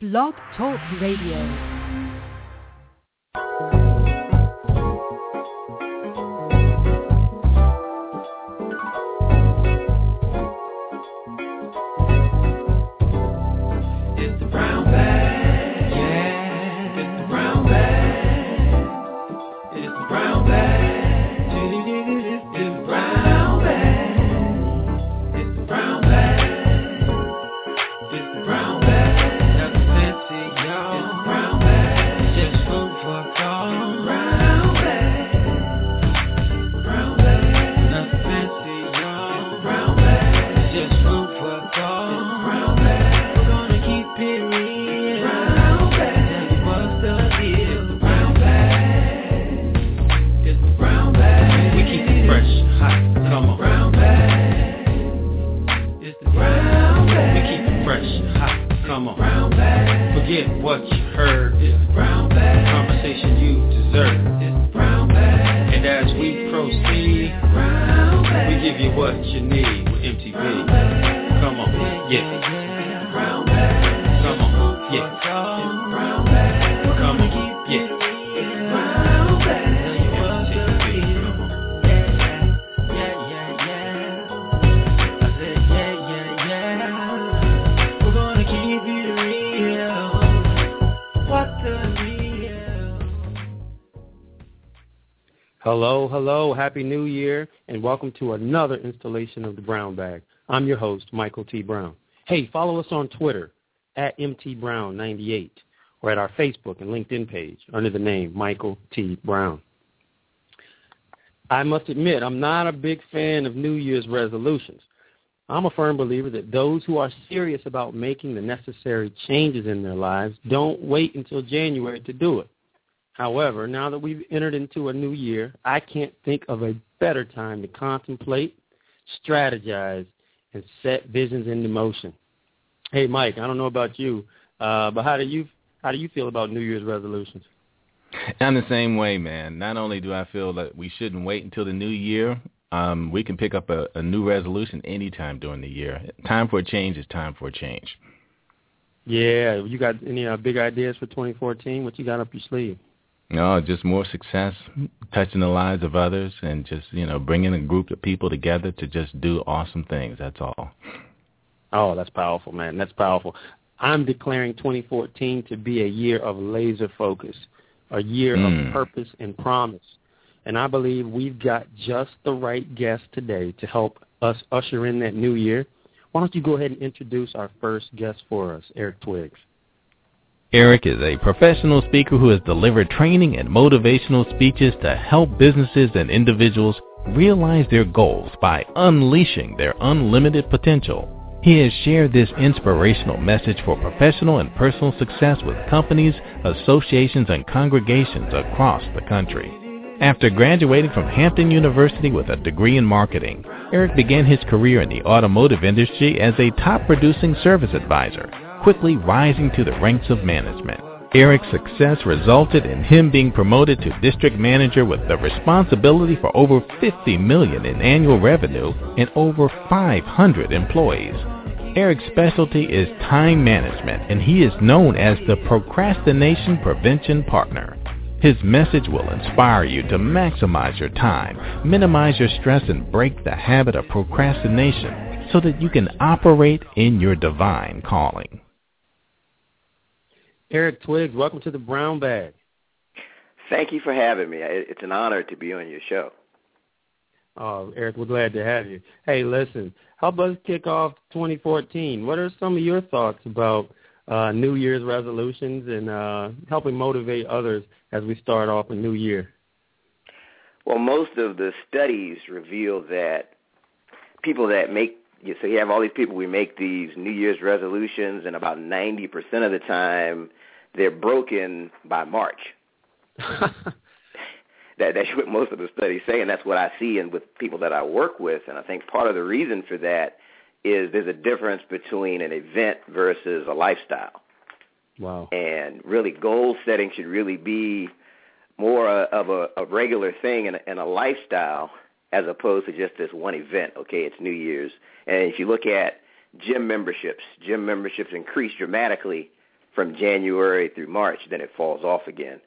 Blog Talk Radio. Hello, hello, Happy New Year, and welcome to another installation of the Brown Bag. I'm your host, Michael T. Brown. Hey, follow us on Twitter at MTBrown98 or at our Facebook and LinkedIn page under the name Michael T. Brown. I must admit, I'm not a big fan of New Year's resolutions. I'm a firm believer that those who are serious about making the necessary changes in their lives don't wait until January to do it. However, now that we've entered into a new year, I can't think of a better time to contemplate, strategize, and set visions into motion. Hey, Mike, I don't know about you, uh, but how do you how do you feel about New Year's resolutions? I'm the same way, man. Not only do I feel that we shouldn't wait until the new year, um, we can pick up a, a new resolution anytime during the year. Time for a change is time for a change. Yeah, you got any uh, big ideas for 2014? What you got up your sleeve? No, just more success, touching the lives of others, and just you know bringing a group of people together to just do awesome things. That's all. Oh, that's powerful, man. That's powerful. I'm declaring 2014 to be a year of laser focus, a year Mm. of purpose and promise. And I believe we've got just the right guest today to help us usher in that new year. Why don't you go ahead and introduce our first guest for us, Eric Twiggs? Eric is a professional speaker who has delivered training and motivational speeches to help businesses and individuals realize their goals by unleashing their unlimited potential. He has shared this inspirational message for professional and personal success with companies, associations, and congregations across the country. After graduating from Hampton University with a degree in marketing, Eric began his career in the automotive industry as a top producing service advisor, quickly rising to the ranks of management. Eric's success resulted in him being promoted to district manager with the responsibility for over 50 million in annual revenue and over 500 employees. Eric's specialty is time management and he is known as the procrastination prevention partner. His message will inspire you to maximize your time, minimize your stress, and break the habit of procrastination so that you can operate in your divine calling. Eric Twiggs, welcome to the Brown Bag. Thank you for having me. It's an honor to be on your show. Oh, Eric, we're glad to have you. Hey, listen, help us kick off 2014. What are some of your thoughts about uh, New Year's resolutions and uh, helping motivate others as we start off a new year? Well, most of the studies reveal that people that make so you have all these people. We make these New Year's resolutions, and about ninety percent of the time, they're broken by March. that that's what most of the studies say, and that's what I see and with people that I work with. And I think part of the reason for that is there's a difference between an event versus a lifestyle. Wow. And really, goal setting should really be more of a, a regular thing and, and a lifestyle as opposed to just this one event. Okay, it's New Year's, and if you look at gym memberships, gym memberships increase dramatically from January through March, then it falls off again.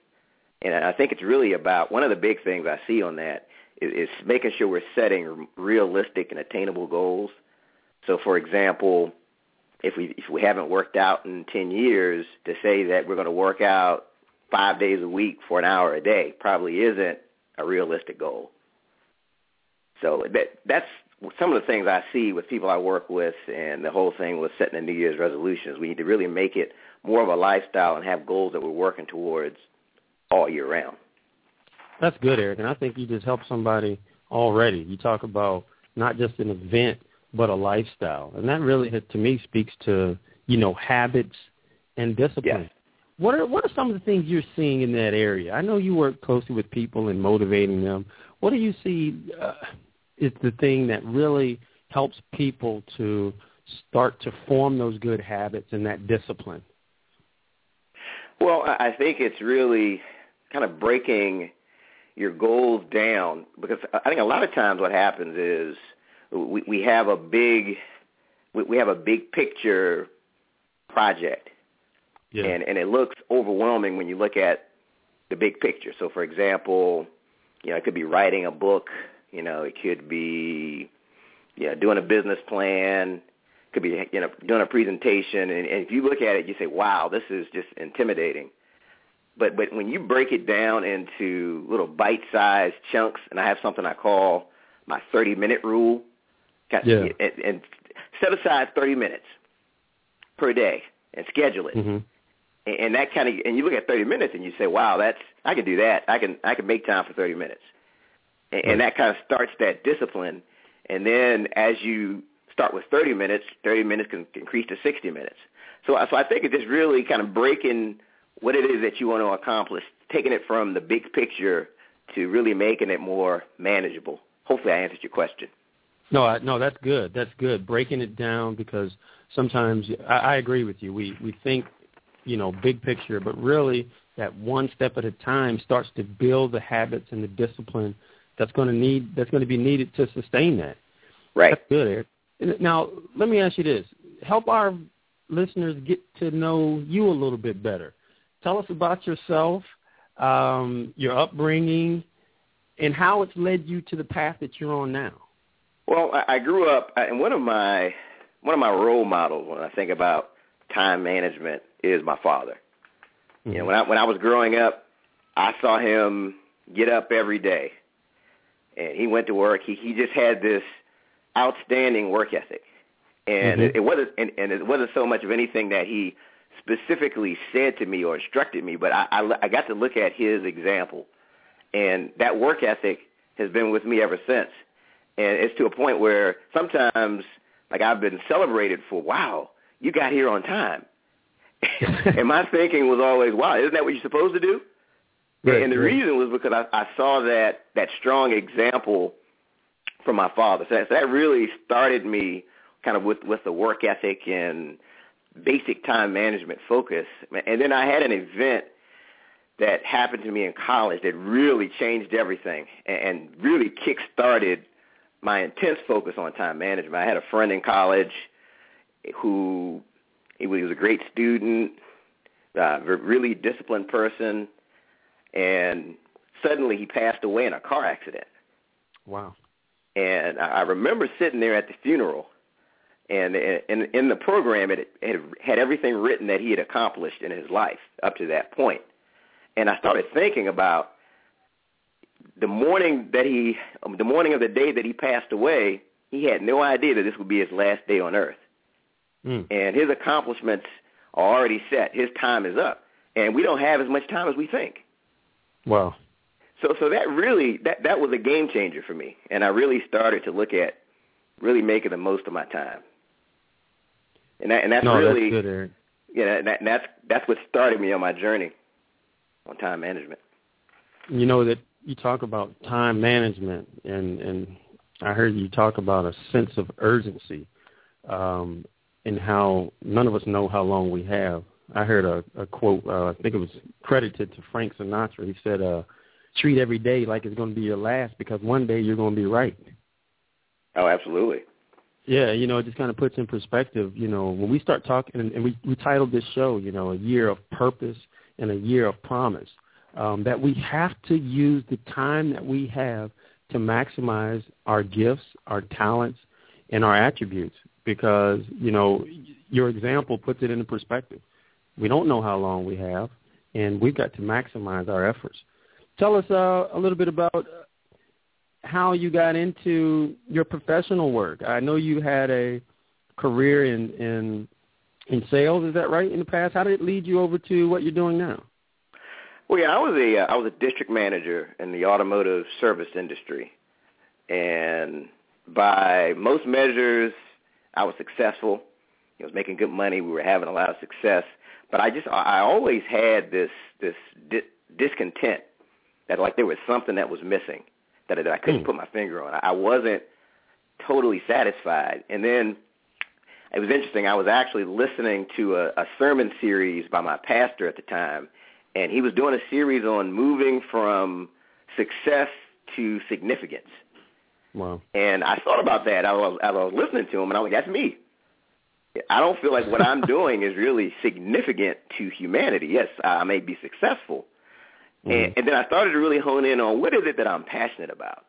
And I think it's really about one of the big things I see on that is, is making sure we're setting realistic and attainable goals. So, for example, if we if we haven't worked out in ten years, to say that we're going to work out five days a week for an hour a day probably isn't a realistic goal. So that that's some of the things I see with people I work with, and the whole thing with setting the New Year's resolutions. We need to really make it more of a lifestyle and have goals that we're working towards all year round. That's good, Eric, and I think you just helped somebody already. You talk about not just an event, but a lifestyle, and that really, to me, speaks to you know habits and discipline. Yes. What are what are some of the things you're seeing in that area? I know you work closely with people and motivating them. What do you see uh, is the thing that really helps people to start to form those good habits and that discipline? Well, I think it's really kind of breaking your goals down because I think a lot of times what happens is we, we have a big we, we have a big picture project yeah. and and it looks overwhelming when you look at the big picture. So, for example, you know, it could be writing a book. You know, it could be you know doing a business plan. Could be you know doing a presentation. And, and if you look at it, you say, "Wow, this is just intimidating." But but when you break it down into little bite-sized chunks, and I have something I call my 30-minute rule, yeah. and, and set aside 30 minutes per day and schedule it. Mm-hmm and that kind of and you look at 30 minutes and you say, wow, that's I can do that. I can I can make time for 30 minutes, and, and that kind of starts that discipline. And then as you start with 30 minutes, 30 minutes can, can increase to 60 minutes. So so I think it's just really kind of breaking what it is that you want to accomplish, taking it from the big picture to really making it more manageable. Hopefully, I answered your question. No, I, no, that's good. That's good. Breaking it down because sometimes I, I agree with you. We we think you know, big picture, but really that one step at a time starts to build the habits and the discipline that's going to need that's going to be needed to sustain that. Right. That's good, Eric. Now, let me ask you this: help our listeners get to know you a little bit better. Tell us about yourself, um, your upbringing, and how it's led you to the path that you're on now. Well, I grew up, and one of my one of my role models when I think about time management is my father. Mm-hmm. You know, when I when I was growing up, I saw him get up every day, and he went to work. He he just had this outstanding work ethic, and mm-hmm. it, it wasn't and, and it wasn't so much of anything that he specifically said to me or instructed me, but I, I I got to look at his example, and that work ethic has been with me ever since. And it's to a point where sometimes, like I've been celebrated for, wow, you got here on time. and my thinking was always, wow, isn't that what you're supposed to do? Right, and the right. reason was because I, I saw that that strong example from my father. So that, so that really started me kind of with with the work ethic and basic time management focus. And then I had an event that happened to me in college that really changed everything and really kick-started my intense focus on time management. I had a friend in college who he was a great student, uh, really disciplined person, and suddenly he passed away in a car accident. Wow. And I remember sitting there at the funeral, and in, in the program, it, it had everything written that he had accomplished in his life up to that point. And I started thinking about the morning that he, the morning of the day that he passed away. He had no idea that this would be his last day on earth mm. and his accomplishments are already set. His time is up, and we don't have as much time as we think. Wow. So, so that really that that was a game changer for me, and I really started to look at really making the most of my time. And that and that's no, really that's good, Eric. Yeah, that, that, that's that's what started me on my journey on time management. You know that you talk about time management, and and I heard you talk about a sense of urgency, um, and how none of us know how long we have. I heard a, a quote. Uh, I think it was credited to Frank Sinatra. He said, uh, "Treat every day like it's going to be your last, because one day you're going to be right." Oh, absolutely. Yeah, you know, it just kind of puts in perspective. You know, when we start talking, and, and we we titled this show, you know, a year of purpose and a year of promise. Um, that we have to use the time that we have to maximize our gifts, our talents, and our attributes. Because you know, your example puts it into perspective. We don't know how long we have, and we've got to maximize our efforts. Tell us uh, a little bit about how you got into your professional work. I know you had a career in in in sales. Is that right? In the past, how did it lead you over to what you're doing now? Well, yeah, I was a uh, I was a district manager in the automotive service industry, and by most measures, I was successful. I was making good money. We were having a lot of success, but I just I always had this this di- discontent that like there was something that was missing that, that I couldn't Hmm. put my finger on. I wasn't totally satisfied, and then it was interesting. I was actually listening to a, a sermon series by my pastor at the time, and he was doing a series on moving from success to significance. Wow. And I thought about that. I was, I was listening to him, and I was like, that's me. I don't feel like what I'm doing is really significant to humanity. Yes, I may be successful. And, and then I started to really hone in on what is it that I'm passionate about.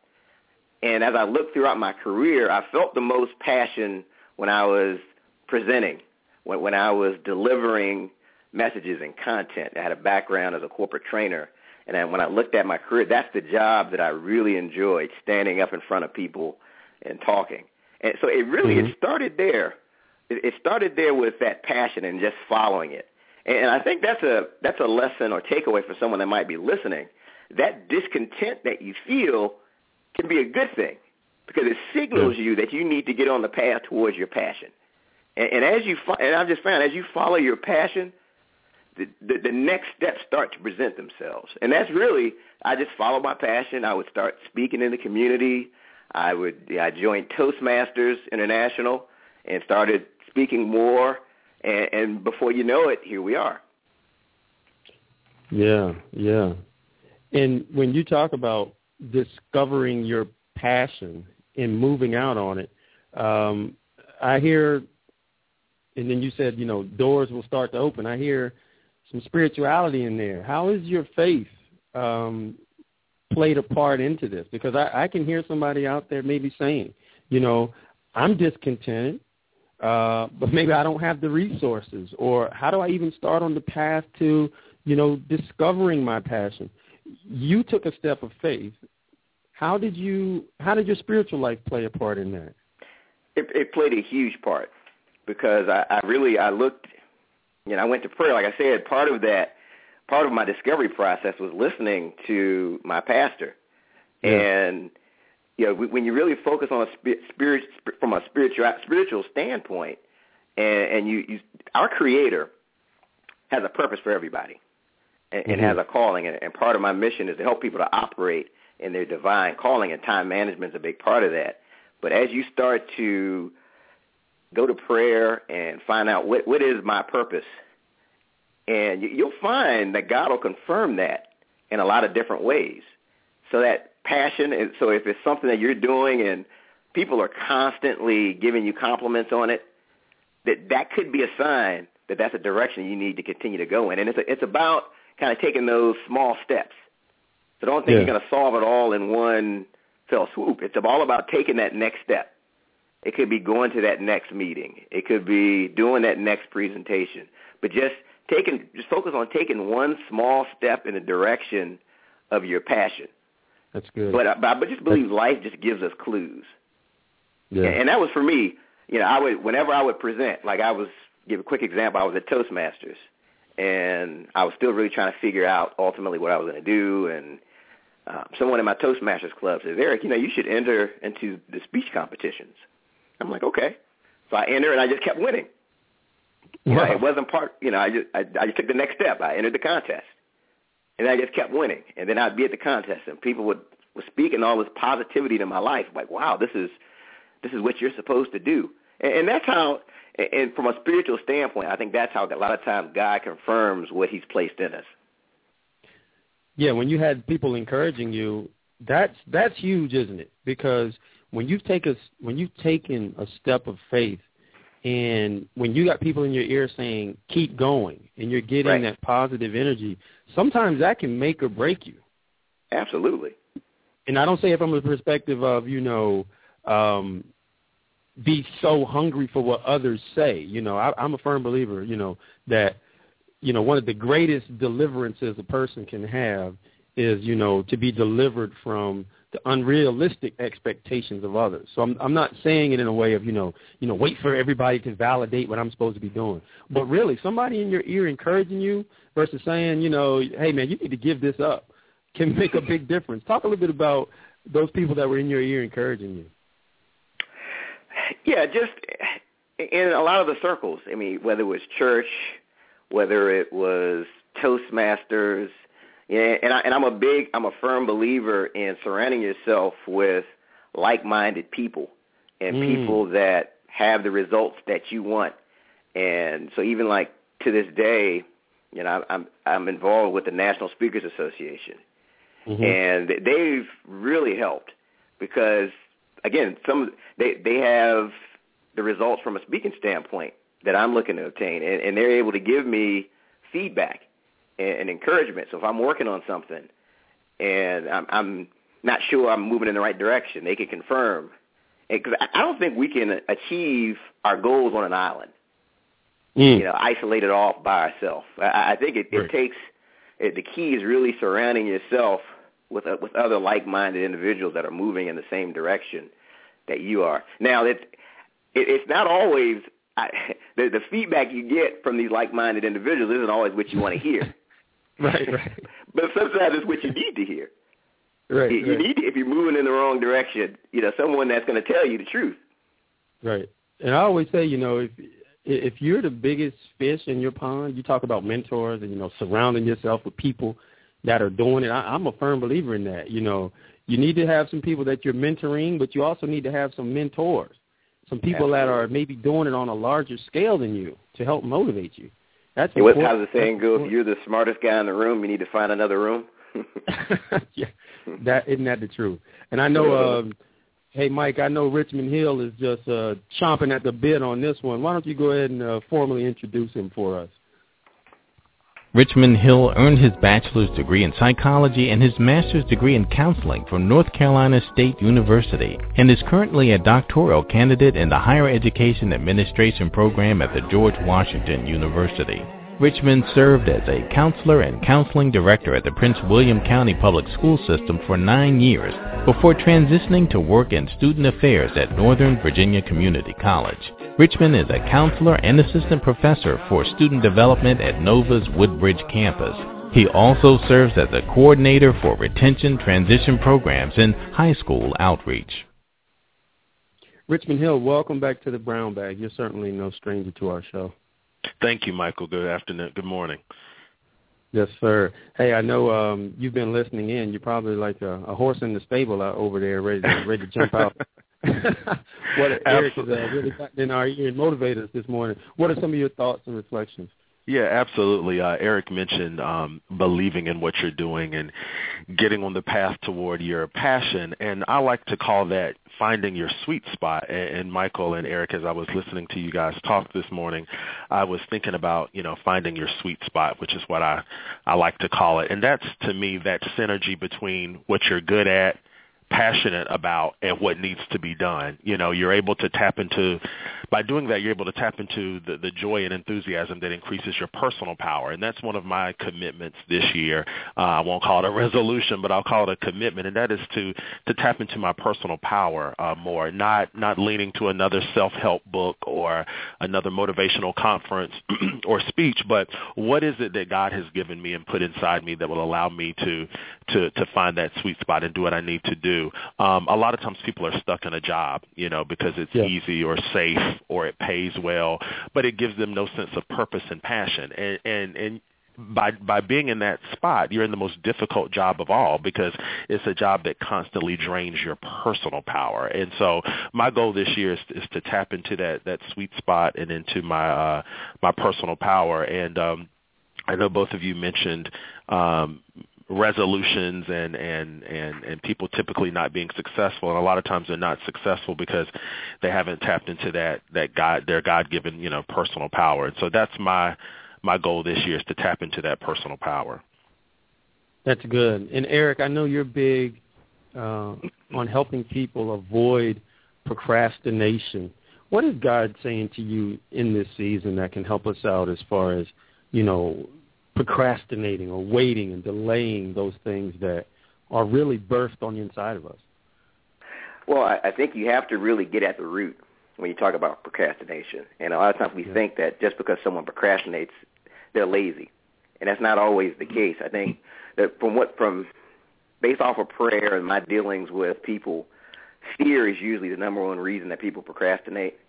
And as I looked throughout my career, I felt the most passion when I was presenting, when, when I was delivering messages and content. I had a background as a corporate trainer. And when I looked at my career, that's the job that I really enjoyed, standing up in front of people and talking. And so it really, Mhm. it started there. It, it started there with that passion and just following it. And I think that's a that's a lesson or takeaway for someone that might be listening. That discontent that you feel can be a good thing because it signals you that you need to get on the path towards your passion. And, and as you fo- and I've just found as you follow your passion, the, the the next steps start to present themselves. And that's really I just follow my passion. I would start speaking in the community. I would I joined Toastmasters International and started speaking more. And, and before you know it, here we are. Yeah, yeah. And when you talk about discovering your passion and moving out on it, um, I hear, and then you said, you know, doors will start to open. I hear some spirituality in there. How is your faith um, played a part into this? Because I, I can hear somebody out there maybe saying, you know, I'm discontented, uh, but maybe I don't have the resources, or how do I even start on the path to, you know, discovering my passion? You took a step of faith. How did you? How did your spiritual life play a part in that? It, it played a huge part because I, I really I looked, you know, I went to prayer. Like I said, part of that, part of my discovery process was listening to my pastor, Yeah. and you know, when you really focus on a spirit, from a spiritual spiritual standpoint, and, and you, you, our Creator has a purpose for everybody, and, and Mhm. has a calling, and, and part of my mission is to help people to operate in their divine calling, and time management is a big part of that. But as you start to go to prayer and find out what what is my purpose, and you, you'll find that God will confirm that in a lot of different ways. So that passion, and so if it's something that you're doing and people are constantly giving you compliments on it, that that could be a sign that that's a direction you need to continue to go in. And it's a, it's about kind of taking those small steps. So don't think Yeah. you're going to solve it all in one fell swoop. It's all about taking that next step. It could be going to that next meeting. It could be doing that next presentation. But just taking, just focus on taking one small step in the direction of your passion. That's good. But I- but I just believe life just gives us clues. yeah. And that was for me. You know, I would whenever I would present, like I was give a quick example. I was at Toastmasters, and I was still really trying to figure out ultimately what I was going to do. And uh, someone in my Toastmasters club says, Eric, you know, you should enter into the speech competitions. I'm like, okay. So I entered, and I just kept winning. You know, it wasn't part. You know, I just I, I just took the next step. I entered the contest, and I just kept winning. And then I'd be at the contest, and people would was speaking all this positivity to my life. Like, wow, this is this is what you're supposed to do. And, and that's how. And from a spiritual standpoint, I think that's how a lot of times God confirms what He's placed in us. Yeah, when you had people encouraging you, that's that's huge, isn't it? Because when you take a when you've taken a step of faith and when you got people in your ear saying keep going and you're getting right. that positive energy sometimes that can make or break you. Absolutely. And i don't say it from a perspective of you know um be so hungry for what others say. You know I, i'm a firm believer you know that you know one of the greatest deliverances a person can have is you know to be delivered from the unrealistic expectations of others. So I'm I'm not saying it in a way of, you know, you know, wait for everybody to validate what I'm supposed to be doing. But really, somebody in your ear encouraging you versus saying, you know, hey man, you need to give this up can make a big difference. Talk a little bit about those people that were in your ear encouraging you. Yeah, just in a lot of the circles. I mean, whether it was church, whether it was Toastmasters, and I and I'm a big I'm a firm believer in surrounding yourself with like-minded people and Mm. people that have the results that you want. And so even like to this day, you know, I'm I'm involved with the National Speakers Association. Mhm. And they've really helped because again, some they they have the results from a speaking standpoint that I'm looking to obtain and, and they're able to give me feedback and, and encouragement. So if I'm working on something and I'm, I'm not sure I'm moving in the right direction, they can confirm. Because I I don't think we can achieve our goals on an island, Mm. you know, isolated off by ourselves. I, I think it, it takes it, the key is really surrounding yourself with uh, with other like-minded individuals that are moving in the same direction that you are. Now, it's it, it's not always I, the the feedback you get from these like-minded individuals isn't always what you want to hear. Right, right. But sometimes it's what you need to hear. Right, You, you right. need to, if you're moving in the wrong direction, you know, someone that's going to tell you the truth. Right. And I always say, you know, if if you're the biggest fish in your pond, you talk about mentors and you know surrounding yourself with people that are doing it. I, I'm a firm believer in that. You know, you need to have some people that you're mentoring, but you also need to have some mentors, some people that are maybe doing it on a larger scale than you to help motivate you. That's And what, important. the saying go? If you're the smartest guy in the room, you need to find another room. yeah, that isn't that the truth. And I know, um, hey Mike, I know Richmond Hill is just uh, chomping at the bit on this one. Why don't you go ahead and uh, formally introduce him for us? Richmond Hill earned his bachelor's degree in psychology and his master's degree in counseling from North Carolina State University and is currently a doctoral candidate in the Higher Education Administration program at the George Washington University. Richmond served as a counselor and counseling director at the Prince William County Public School System for nine years before transitioning to work in student affairs at Northern Virginia Community College. Richmond is a counselor and assistant professor for student development at Nova's Woodbridge campus. He also serves as a coordinator for retention transition programs and high school outreach. Richmond Hill, welcome back to the Brown Bag. You're certainly no stranger to our show. Thank you, Michael. Good afternoon. Good morning. Yes, sir. Hey, I know um, you've been listening in. You're probably like a, a horse in the stable over there, ready to, ready to jump out. what Eric has uh, really gotten in our ear and motivated us this morning. What are some of your thoughts and reflections? Yeah, absolutely. Uh, Eric mentioned um, believing in what you're doing and getting on the path toward your passion, and I like to call that finding your sweet spot. And, and Michael and Eric, as I was listening to you guys talk this morning, I was thinking about you know finding your sweet spot, which is what I I like to call it, and that's to me that synergy between what you're good at passionate about and what needs to be done. You know, you're able to tap into by doing that you're able to tap into the, the joy and enthusiasm that increases your personal power. And that's one of my commitments this year. Uh, I won't call it a resolution, but I'll call it a commitment and that is to to tap into my personal power uh, more, not not leaning to another self-help book or another motivational conference or speech, but what is it that God has given me and put inside me that will allow me to to to find that sweet spot and do what I need to do Um, a lot of times people are stuck in a job, you know, because it's Yeah. easy or safe or it pays well, but it gives them no sense of purpose and passion. And and and by by being in that spot, you're in the most difficult job of all because it's a job that constantly drains your personal power. And so my goal this year is, is to tap into that that sweet spot and into my uh, my personal power. And um, I know both of you mentioned um, resolutions and and and and people typically not being successful and a lot of times they're not successful because they haven't tapped into that that god their god given you know personal power and so that's my my goal this year is to tap into that personal power That's good. And Eric, I know you're big uh, on helping people avoid procrastination. What is God saying to you in this season that can help us out as far as, you know, procrastinating or waiting and delaying those things that are really birthed on the inside of us? Well, I, I think you have to really get at the root when you talk about procrastination. And a lot of times we Yeah. think that just because someone procrastinates, they're lazy, and that's not always the case. I think that from what from based off of prayer and my dealings with people, fear is usually the number one reason that people procrastinate.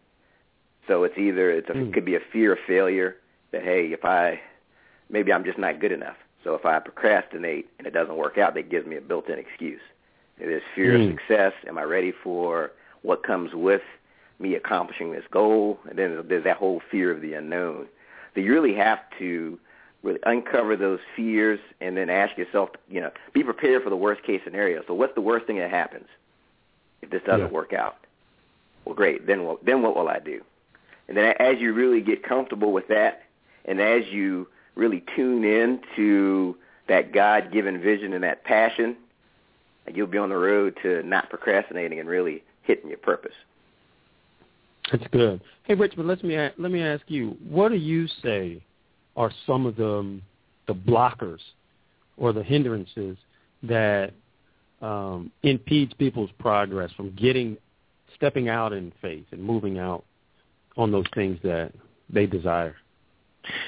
So it's either it's a, Mm. it could be a fear of failure that hey, if I maybe I'm just not good enough. So if I procrastinate and it doesn't work out, that gives me a built-in excuse. There's fear Mm. of success. Am I ready for what comes with me accomplishing this goal? And then there's that whole fear of the unknown. So you really have to really uncover those fears and then ask yourself, you know, be prepared for the worst case scenario. So what's the worst thing that happens if this doesn't Yeah. work out? Well, great. Then what? Then what will I do? And then as you really get comfortable with that, and as you really tune in to that God-given vision and that passion, you'll be on the road to not procrastinating and really hitting your purpose. That's good. Hey, Richmond, let me let me ask you, what do you say are some of the the blockers or the hindrances that um, impedes people's progress from getting stepping out in faith and moving out on those things that they desire?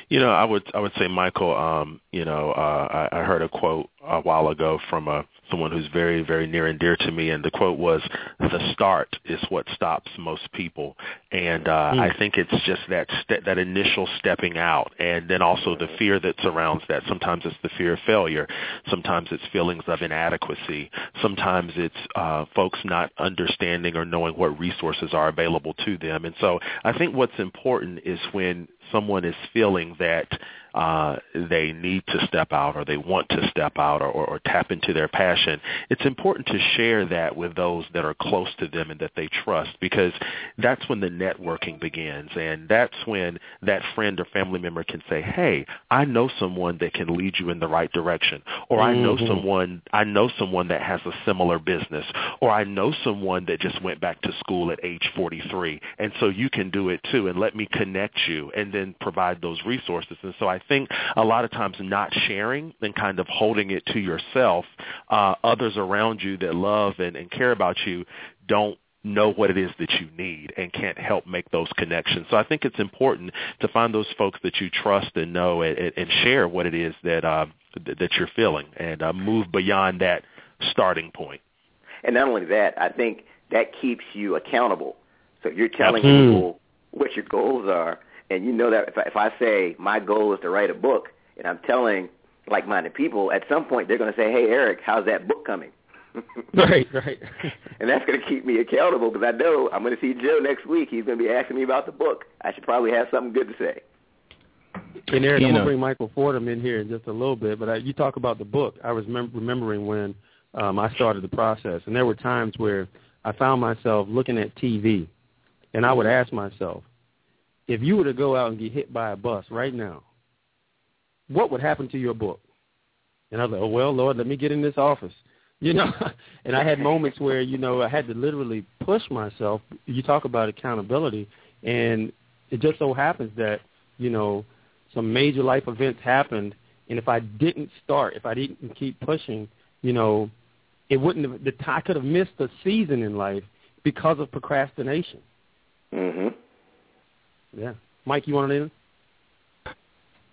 You know, I would I would say, Michael. Um, you know, uh, I, I heard a quote a while ago from a someone who's very very near and dear to me, and the quote was, "The start is what stops most people." And uh, Mm. I think it's just that ste- that initial stepping out, and then also the fear that surrounds that. Sometimes it's the fear of failure. Sometimes it's feelings of inadequacy. Sometimes it's uh, folks not understanding or knowing what resources are available to them. And so I think what's important is when someone is feeling that uh, they need to step out or they want to step out or, or, or tap into their passion, it's important to share that with those that are close to them and that they trust because that's when the networking begins and that's when that friend or family member can say, hey, I know someone that can lead you in the right direction or I know Mhm. someone I know someone that has a similar business or I know someone that just went back to school at age 43 and so you can do it too and let me connect you and then provide those resources and so I think a lot of times not sharing and kind of holding it to yourself uh others around you that love and, and care about you don't know what it is that you need and can't help make those connections. So I think it's important to find those folks that you trust and know and, and, share what it is that uh, th- that you're feeling and uh, move beyond that starting point. And not only that, I think that keeps you accountable. So you're telling Absolutely. people what your goals are, and you know that if I, if I say my goal is to write a book, and I'm telling like-minded people, at some point they're going to say, "Hey, Eric, how's that book coming?" Right, right. and that's going to keep me accountable because I know I'm going to see Joe next week. He's going to be asking me about the book. I should probably have something good to say. And Eric, You I'm gonna bring Michael Fordham in here in just a little bit, but I, you talk about the book. I was mem- remembering when um, I started the process, and there were times where I found myself looking at TV, and I would ask myself, if you were to go out and get hit by a bus right now, what would happen to your book? And I was like, oh well, Lord, let me get in this office, you know. and I had moments where you know I had to literally push myself. You talk about accountability, and it just so happens that you know some major life events happened, and if I didn't start, if I didn't keep pushing, you know, it wouldn't have. The, I could have missed a season in life because of procrastination. hmm Yeah, Mike, you want to? In?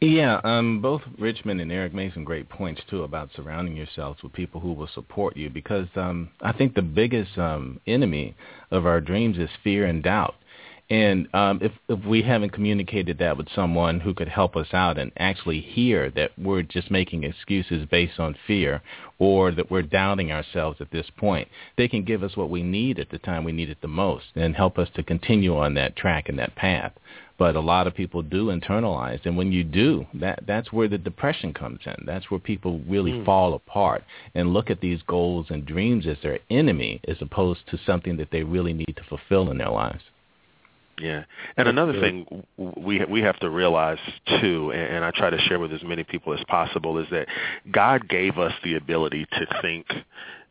Yeah, um, both Richmond and Eric made some great points too about surrounding yourselves with people who will support you because um, I think the biggest um, enemy of our dreams is fear and doubt. And um, if if we haven't communicated that with someone who could help us out and actually hear that we're just making excuses based on fear or that we're doubting ourselves at this point, they can give us what we need at the time we need it the most and help us to continue on that track and that path. But a lot of people do internalize, and when you do, that that's where the depression comes in. That's where people really mm. fall apart and look at these goals and dreams as their enemy, as opposed to something that they really need to fulfill in their lives. Yeah, and another thing we we have to realize too, and, and I try to share with as many people as possible, is that God gave us the ability to think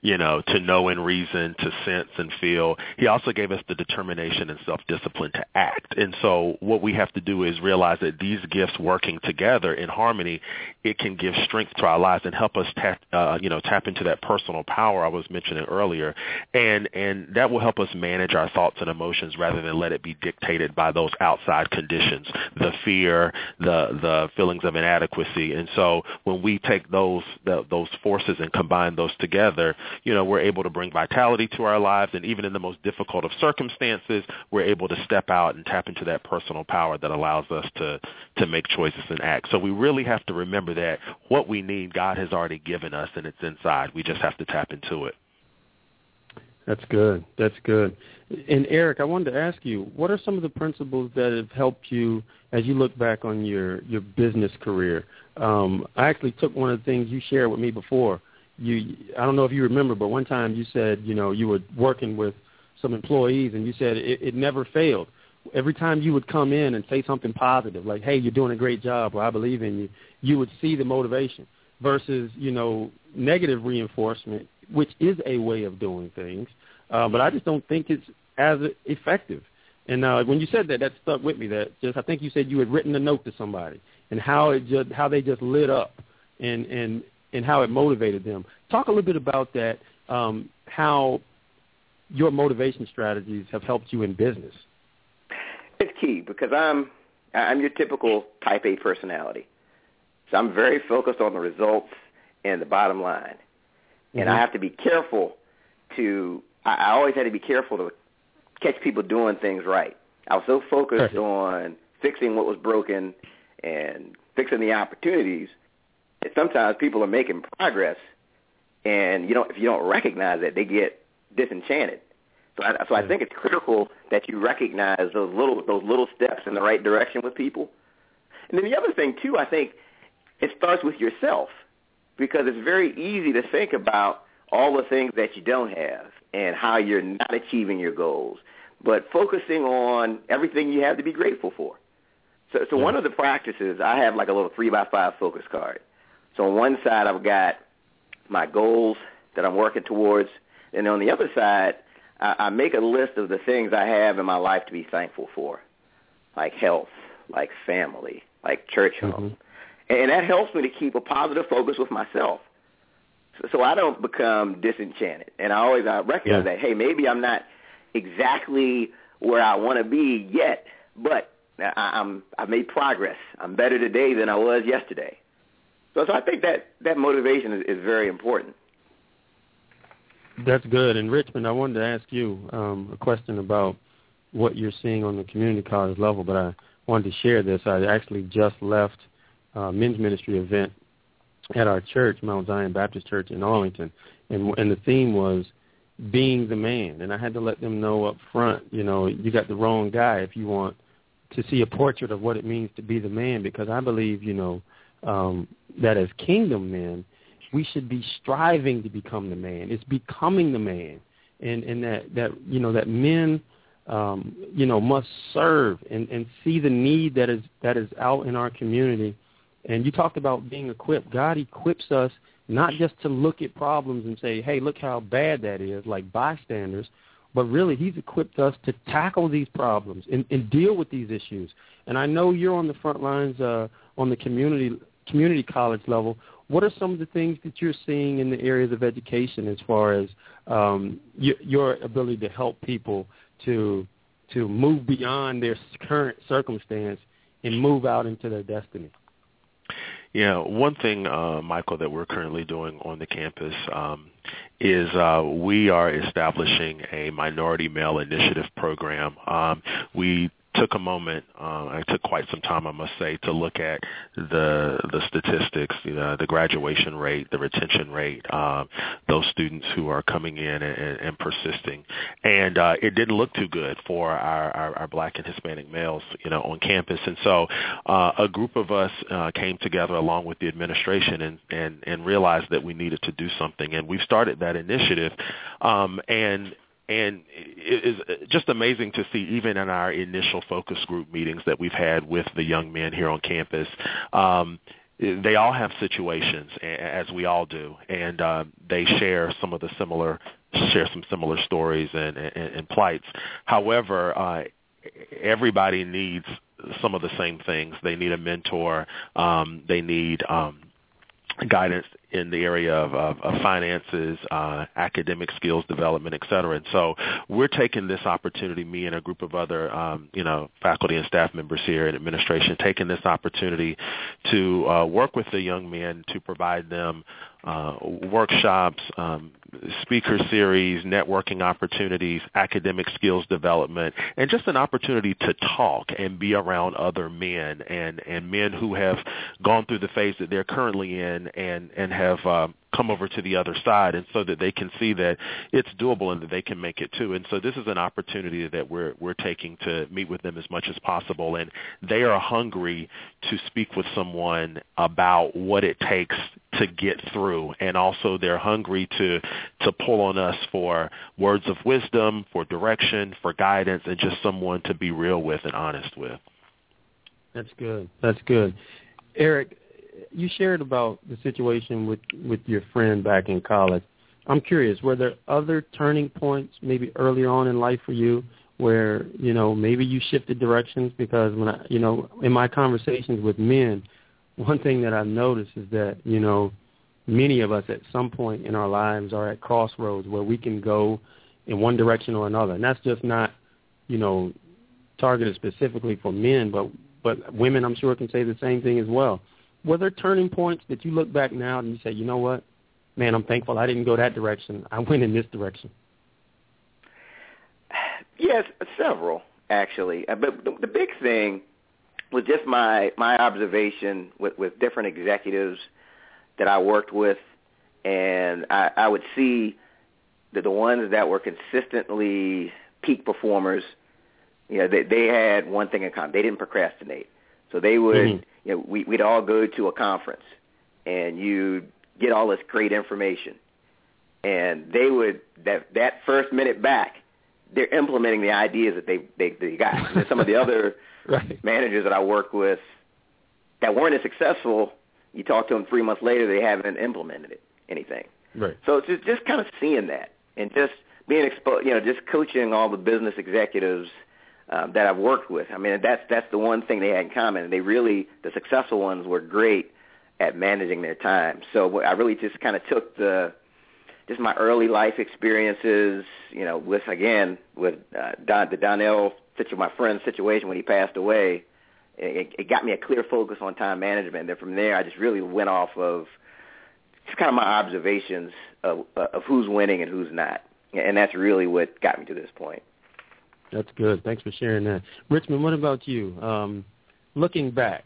you know, to know and reason, to sense and feel. He also gave us the determination and self-discipline to act. And so what we have to do is realize that these gifts working together in harmony, it can give strength to our lives and help us tap, uh, you know, tap into that personal power I was mentioning earlier. And, and that will help us manage our thoughts and emotions rather than let it be dictated by those outside conditions, the fear, the, the feelings of inadequacy. And so when we take those, the, those forces and combine those together, you know, we're able to bring vitality to our lives, and even in the most difficult of circumstances, we're able to step out and tap into that personal power that allows us to to make choices and act. So we really have to remember that what we need, God has already given us, and it's inside. We just have to tap into it. That's good. That's good. And Eric, I wanted to ask you, what are some of the principles that have helped you as you look back on your your business career? Um, I actually took one of the things you shared with me before you I don't know if you remember, but one time you said you know you were working with some employees and you said it, it never failed. Every time you would come in and say something positive, like "Hey, you're doing a great job," or "I believe in you," you would see the motivation. Versus you know negative reinforcement, which is a way of doing things, uh, but I just don't think it's as effective. And uh, when you said that, that stuck with me. That just I think you said you had written a note to somebody and how it just how they just lit up and and and how it motivated them. Talk a little bit about that, um, how your motivation strategies have helped you in business. It's key because I'm I'm your typical type A personality. So I'm very focused on the results and the bottom line. And mm-hmm. I have to be careful to I, I always had to be careful to catch people doing things right. I was so focused Perfect. on fixing what was broken and fixing the opportunities sometimes people are making progress, and you don't if you don't recognize that, they get disenchanted. So I, so I think it's critical that you recognize those little those little steps in the right direction with people. And then the other thing too, I think it starts with yourself because it's very easy to think about all the things that you don't have and how you're not achieving your goals, but focusing on everything you have to be grateful for. So, so one of the practices I have like a little three by five focus card, so on one side, I've got my goals that I'm working towards, and on the other side, I, I make a list of the things I have in my life to be thankful for, like health, like family, like church home. Mm-hmm. And that helps me to keep a positive focus with myself. So, so I don't become disenchanted. And I always I recognize yeah. that, hey, maybe I'm not exactly where I want to be yet, but I, I'm I've made progress. I'm better today than I was yesterday. So, so I think that that motivation is, is very important. That's good. And Richmond, I wanted to ask you um, a question about what you're seeing on the community college level, but I wanted to share this. I actually just left a men's ministry event at our church, Mount Zion Baptist Church in Arlington, and and the theme was being the man. And I had to let them know up front, you know, you got the wrong guy if you want to see a portrait of what it means to be the man, because I believe, you know, um, that as kingdom men, we should be striving to become the man. It's becoming the man, and and that that you know that men, um, you know, must serve and and see the need that is that is out in our community. And you talked about being equipped. God equips us not just to look at problems and say, "Hey, look how bad that is," like bystanders, but really He's equipped us to tackle these problems and, and deal with these issues. And I know you're on the front lines uh, on the community community college level, what are some of the things that you're seeing in the areas of education as far as um, y- your ability to help people to to move beyond their current circumstance and move out into their destiny? Yeah, one thing, uh, Michael, that we're currently doing on the campus um, is uh, we are establishing a minority male initiative program. Um, we took a moment. Uh, I took quite some time, I must say, to look at the the statistics, you know, the graduation rate, the retention rate, uh, those students who are coming in and, and persisting, and uh, it didn't look too good for our, our, our black and Hispanic males, you know, on campus. And so, uh, a group of us uh, came together along with the administration and and and realized that we needed to do something, and we've started that initiative, um, and and it is just amazing to see even in our initial focus group meetings that we've had with the young men here on campus um, they all have situations as we all do. And uh, they share some of the similar share some similar stories and, and, and plights. However uh, everybody needs some of the same things. They need a mentor. Um, they need um, guidance in the area of, of, of finances, uh, academic skills development, et cetera. And so we're taking this opportunity, me and a group of other, um, you know, faculty and staff members here in administration, taking this opportunity to uh, work with the young men to provide them uh, workshops, um, speaker series, networking opportunities, academic skills development, and just an opportunity to talk and be around other men and, and men who have gone through the phase that they're currently in and, and have uh, come over to the other side and so that they can see that it's doable and that they can make it too. And so this is an opportunity that we're we're taking to meet with them as much as possible and they are hungry to speak with someone about what it takes to get through and also they're hungry to to pull on us for words of wisdom, for direction, for guidance and just someone to be real with and honest with. That's good. That's good. Eric, you shared about the situation with with your friend back in college. I'm curious, were there other turning points maybe earlier on in life for you where, you know, maybe you shifted directions because when I, you know, in my conversations with men, one thing that I've noticed is that, you know, many of us at some point in our lives are at crossroads where we can go in one direction or another. And that's just not, you know, targeted specifically for men, but but women I'm sure can say the same thing as well were there turning points that you look back now and you say, you know what, man, I'm thankful I didn't go that direction. I went in this direction. Yes, several actually. Uh, but the, the big thing was just my my observation with with different executives that I worked with, and I, I would see that the ones that were consistently peak performers, you know, they, they had one thing in common: they didn't procrastinate. So they would, mm-hmm. You know, we, we'd all go to a conference, and you get all this great information, and they would that that first minute back, they're implementing the ideas that they they, they got. And some of the other right. managers that I work with that weren't as successful, you talk to them three months later, they haven't implemented it, anything. Right. So it's just just kind of seeing that and just being exposed, you know, just coaching all the business executives um, that I've worked with. I mean, that's that's the one thing they had in common. They really, the successful ones, were great at managing their time. So I really just kind of took the just my early life experiences, you know, with again with uh, Don the Donnell situation, my friend's situation when he passed away. It, it got me a clear focus on time management. And then from there, I just really went off of just kind of my observations of, of who's winning and who's not, and that's really what got me to this point. That's good. Thanks for sharing that. Richmond, what about you? Um, looking back,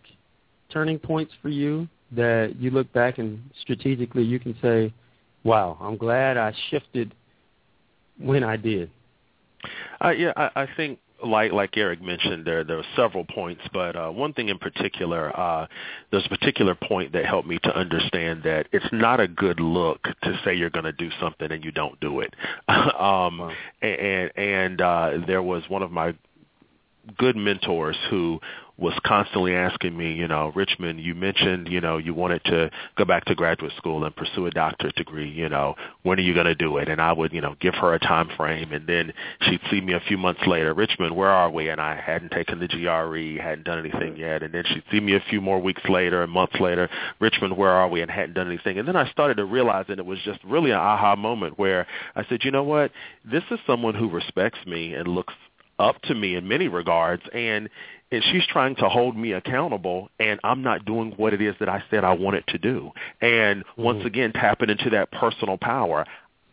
turning points for you that you look back and strategically you can say, wow, I'm glad I shifted when I did. Uh, yeah, I, I think like like Eric mentioned, there there were several points, but uh, one thing in particular, uh, there's a particular point that helped me to understand that it's not a good look to say you're going to do something and you don't do it. um, wow. And and uh, there was one of my good mentors who was constantly asking me, you know, Richmond, you mentioned, you know, you wanted to go back to graduate school and pursue a doctorate degree, you know, when are you going to do it? And I would, you know, give her a time frame and then she'd see me a few months later, Richmond, where are we? And I hadn't taken the GRE, hadn't done anything yet. And then she'd see me a few more weeks later and months later, Richmond, where are we? And hadn't done anything. And then I started to realize and it was just really an aha moment where I said, you know what? This is someone who respects me and looks up to me in many regards and and she's trying to hold me accountable and I'm not doing what it is that I said I wanted to do. And once Mm-hmm. again tapping into that personal power.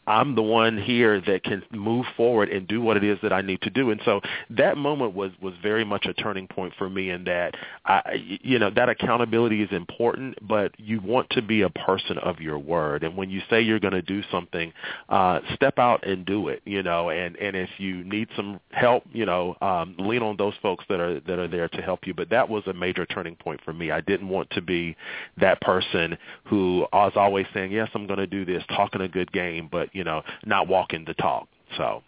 I'm the one here that can move forward and do what it is that I need to do. And so that moment was was very much a turning point for me in that I you know that accountability is important, but you want to be a person of your word. And when you say you're going to do something, uh step out and do it, you know, and and if you need some help, you know, um lean on those folks that are that are there to help you. But that was a major turning point for me. I didn't want to be that person who was always saying, "Yes, I'm going to do this," talking a good game, but you know, not walking the talk. So,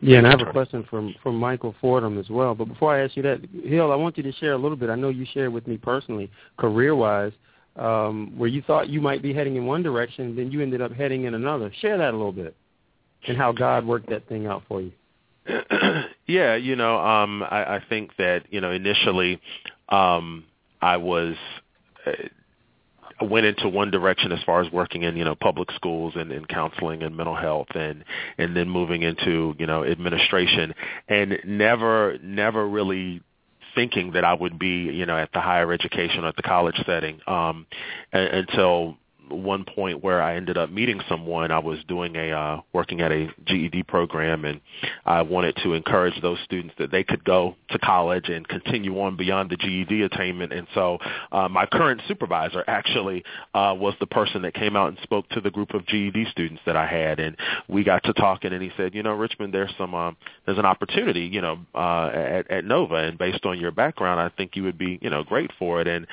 Yeah, and I have a question from from Michael Fordham as well. But before I ask you that, Hill, I want you to share a little bit. I know you shared with me personally, career wise, um, where you thought you might be heading in one direction, then you ended up heading in another. Share that a little bit, and how God worked that thing out for you. yeah, you know, um, I, I think that you know initially um, I was. Went into one direction as far as working in you know public schools and, and counseling and mental health and and then moving into you know administration. And never never really thinking that I would be you know at the higher education or at the college setting um until one point where I ended up meeting someone. I was doing a uh, working at a GED program, and I wanted to encourage those students that they could go to college and continue on beyond the GED attainment. And so, uh, my current supervisor actually uh, was the person that came out and spoke to the group of GED students that I had, and we got to talking. And he said, you know, Richmond, there's some um, there's an opportunity, you know, uh, at, at Nova, and based on your background, I think you would be, you know, great for it. And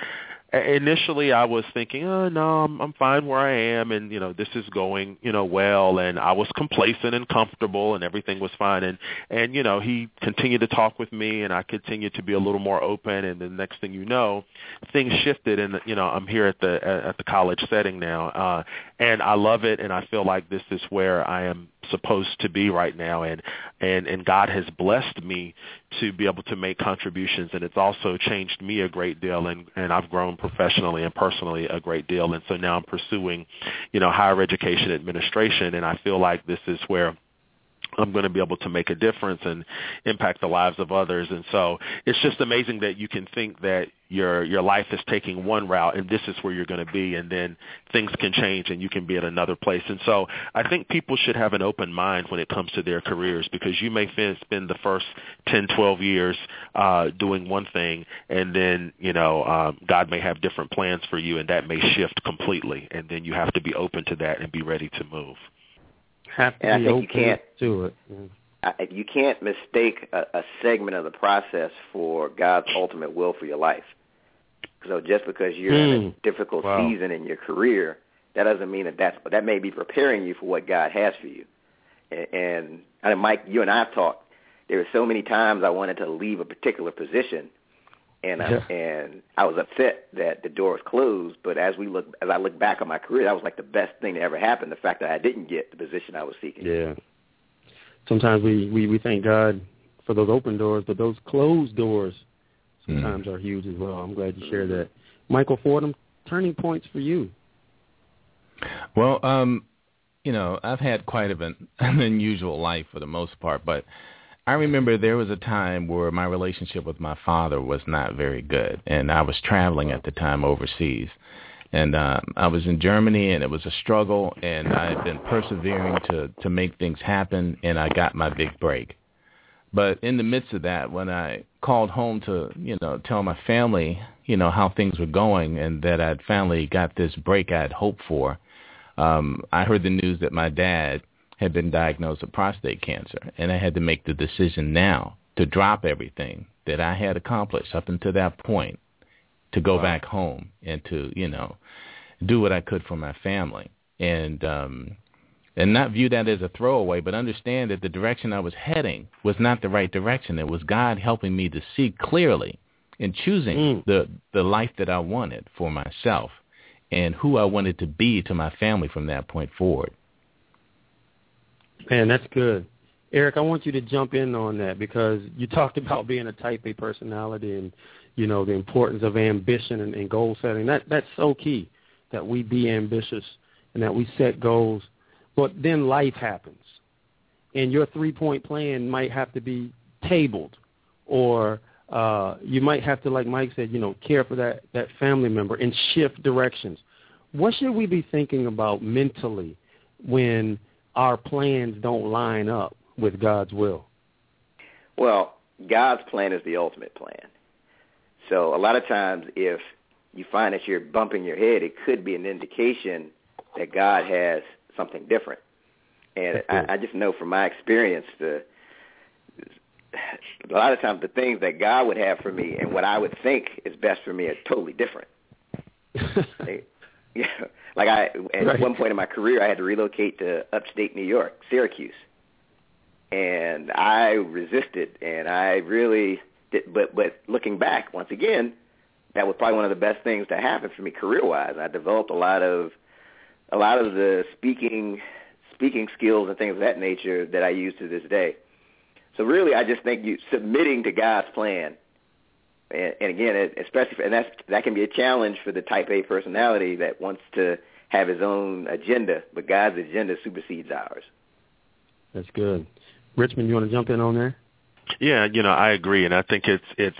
initially I was thinking, oh no, I'm I'm fine where I am and you know, this is going, you know, well and I was complacent and comfortable and everything was fine and and you know, he continued to talk with me and I continued to be a little more open and the next thing you know, things shifted and you know, I'm here at the at the college setting now. Uh and I love it and I feel like this is where I am supposed to be right now and and and God has blessed me to be able to make contributions and it's also changed me a great deal and and I've grown professionally and personally a great deal and so now I'm pursuing you know higher education administration and I feel like this is where I'm going to be able to make a difference and impact the lives of others. And so it's just amazing that you can think that your your life is taking one route and this is where you're going to be and then things can change and you can be at another place. And so I think people should have an open mind when it comes to their careers because you may spend the first 10, 12 years uh doing one thing and then, you know, um God may have different plans for you and that may shift completely and then you have to be open to that and be ready to move have to and be I think open you can't, to it. I, you can't mistake a, a segment of the process for God's ultimate will for your life. So just because you're in Mm. a difficult Wow. season in your career, that doesn't mean that that's that may be preparing you for what God has for you. And, and I know, Mike, you and I have talked. There were so many times I wanted to leave a particular position, and I, Yeah. and I was upset that the door was closed. But as we look, as I look back on my career, that was like the best thing that ever happened. The fact that I didn't get the position I was seeking. Yeah. Sometimes we, we, we thank God for those open doors, but those closed doors sometimes are huge as well. I'm glad you shared that. Michael Fordham, turning points for you. Well, um, you know, I've had quite of an, an unusual life for the most part, but I remember there was a time where my relationship with my father was not very good, and I was traveling at the time overseas. And um, I was in Germany, and it was a struggle, and I had been persevering to to make things happen, and I got my big break. But in the midst of that, when I called home to, you know, tell my family, you know, how things were going and that I'd finally got this break I'd hoped for, um, I heard the news that my dad had been diagnosed with prostate cancer, and I had to make the decision now to drop everything that I had accomplished up until that point to go Wow. back home and to, you know, do what I could for my family. And um and not view that as a throwaway, but understand that the direction I was heading was not the right direction. It was God helping me to see clearly and choosing Mm. the the life that I wanted for myself and who I wanted to be to my family from that point forward. Man, that's good. Eric, I want you to jump in on that because you talked about being a type A personality and, you know, the importance of ambition and, and goal setting. That that's so key that we be ambitious and that we set goals. But then life happens. And your three point plan might have to be tabled or uh, you might have to, like Mike said, you know, care for that that family member and shift directions. What should we be thinking about mentally when our plans don't line up with God's will? Well, God's plan is the ultimate plan. So a lot of times, if you find that you're bumping your head, it could be an indication that God has something different. And I, I just know from my experience, the a lot of times the things that God would have for me and what I would think is best for me are totally different. yeah, like I at right. one point in my career, I had to relocate to upstate New York, Syracuse, and I resisted, and I really did. But but looking back, once again, that was probably one of the best things that happened for me career wise. I developed a lot of a lot of the speaking speaking skills and things of that nature that I use to this day. So really, I just think you submitting to God's plan, and, and again, especially, and that's that can be a challenge for the Type A personality that wants to have his own agenda, but God's agenda supersedes ours. That's good. Richmond, you want to jump in on there? Yeah, you know, I agree, and I think it's it's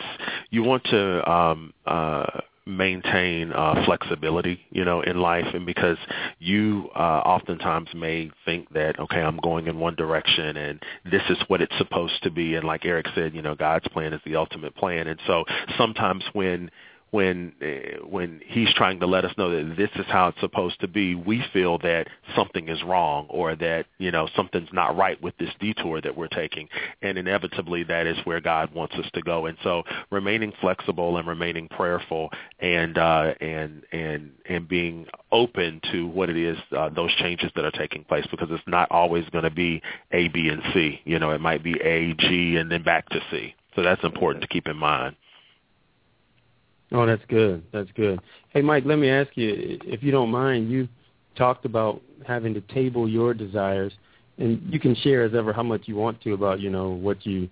you want to um, uh, maintain uh, flexibility, you know, in life, and because you uh, oftentimes may think that okay, I'm going in one direction, and this is what it's supposed to be, and like Eric said, you know, God's plan is the ultimate plan, and so sometimes when when uh, when he's trying to let us know that this is how it's supposed to be, we feel that something is wrong or that you know something's not right with this detour that we're taking, and inevitably that is where God wants us to go. And so remaining flexible and remaining prayerful and uh, and and and being open to what it is uh, those changes that are taking place because it's not always going to be A, B, and C. You know, it might be A, G, and then back to C. So that's important to keep in mind. Oh, that's good. That's good. Hey, Mike, let me ask you, if you don't mind, you talked about having to table your desires, and you can share as ever how much you want to about, you know, what you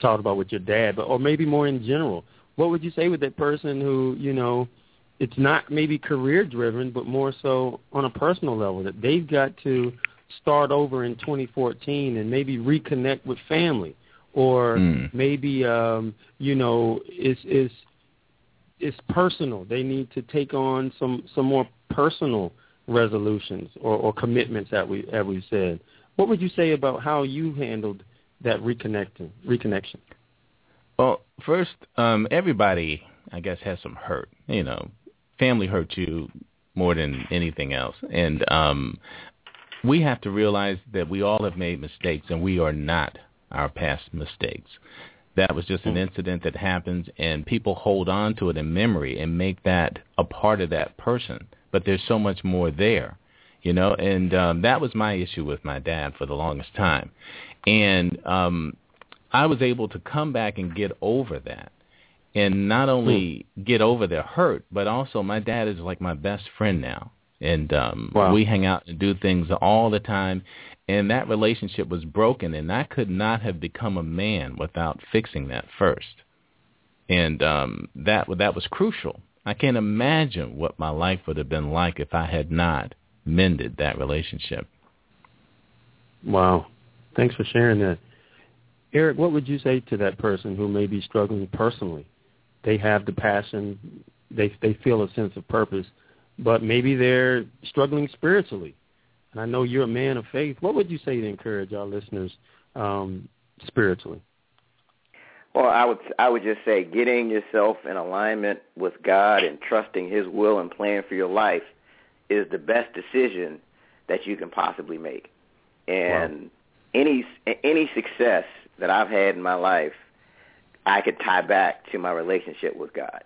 talked about with your dad, but or maybe more in general. What would you say with that person who, you know, it's not maybe career driven, but more so on a personal level that they've got to start over in 2014 and maybe reconnect with family, or mm. maybe um, you know, is is it's personal. They need to take on some some more personal resolutions or, or commitments that we as we said. What would you say about how you handled that reconnecting reconnection? Well, first, um, everybody I guess has some hurt. You know, family hurt you more than anything else, and um, we have to realize that we all have made mistakes, and we are not our past mistakes. That was just an hmm. incident that happens, and people hold on to it in memory and make that a part of that person. But there's so much more there, you know. And um, that was my issue with my dad for the longest time, and um, I was able to come back and get over that, and not only hmm. get over the hurt, but also my dad is like my best friend now and um wow. we hang out and do things all the time and that relationship was broken and I could not have become a man without fixing that first. And um that that was crucial. I can't imagine what my life would have been like if I had not mended that relationship. Wow. Thanks for sharing that. Eric, what would you say to that person who may be struggling personally? They have the passion, they they feel a sense of purpose, but maybe they're struggling spiritually and I know you're a man of faith. What would you say to encourage our listeners um, spiritually? Well, I would I would just say getting yourself in alignment with God and trusting His will and plan for your life is the best decision that you can possibly make. And wow. any any success that I've had in my life, I could tie back to my relationship with God.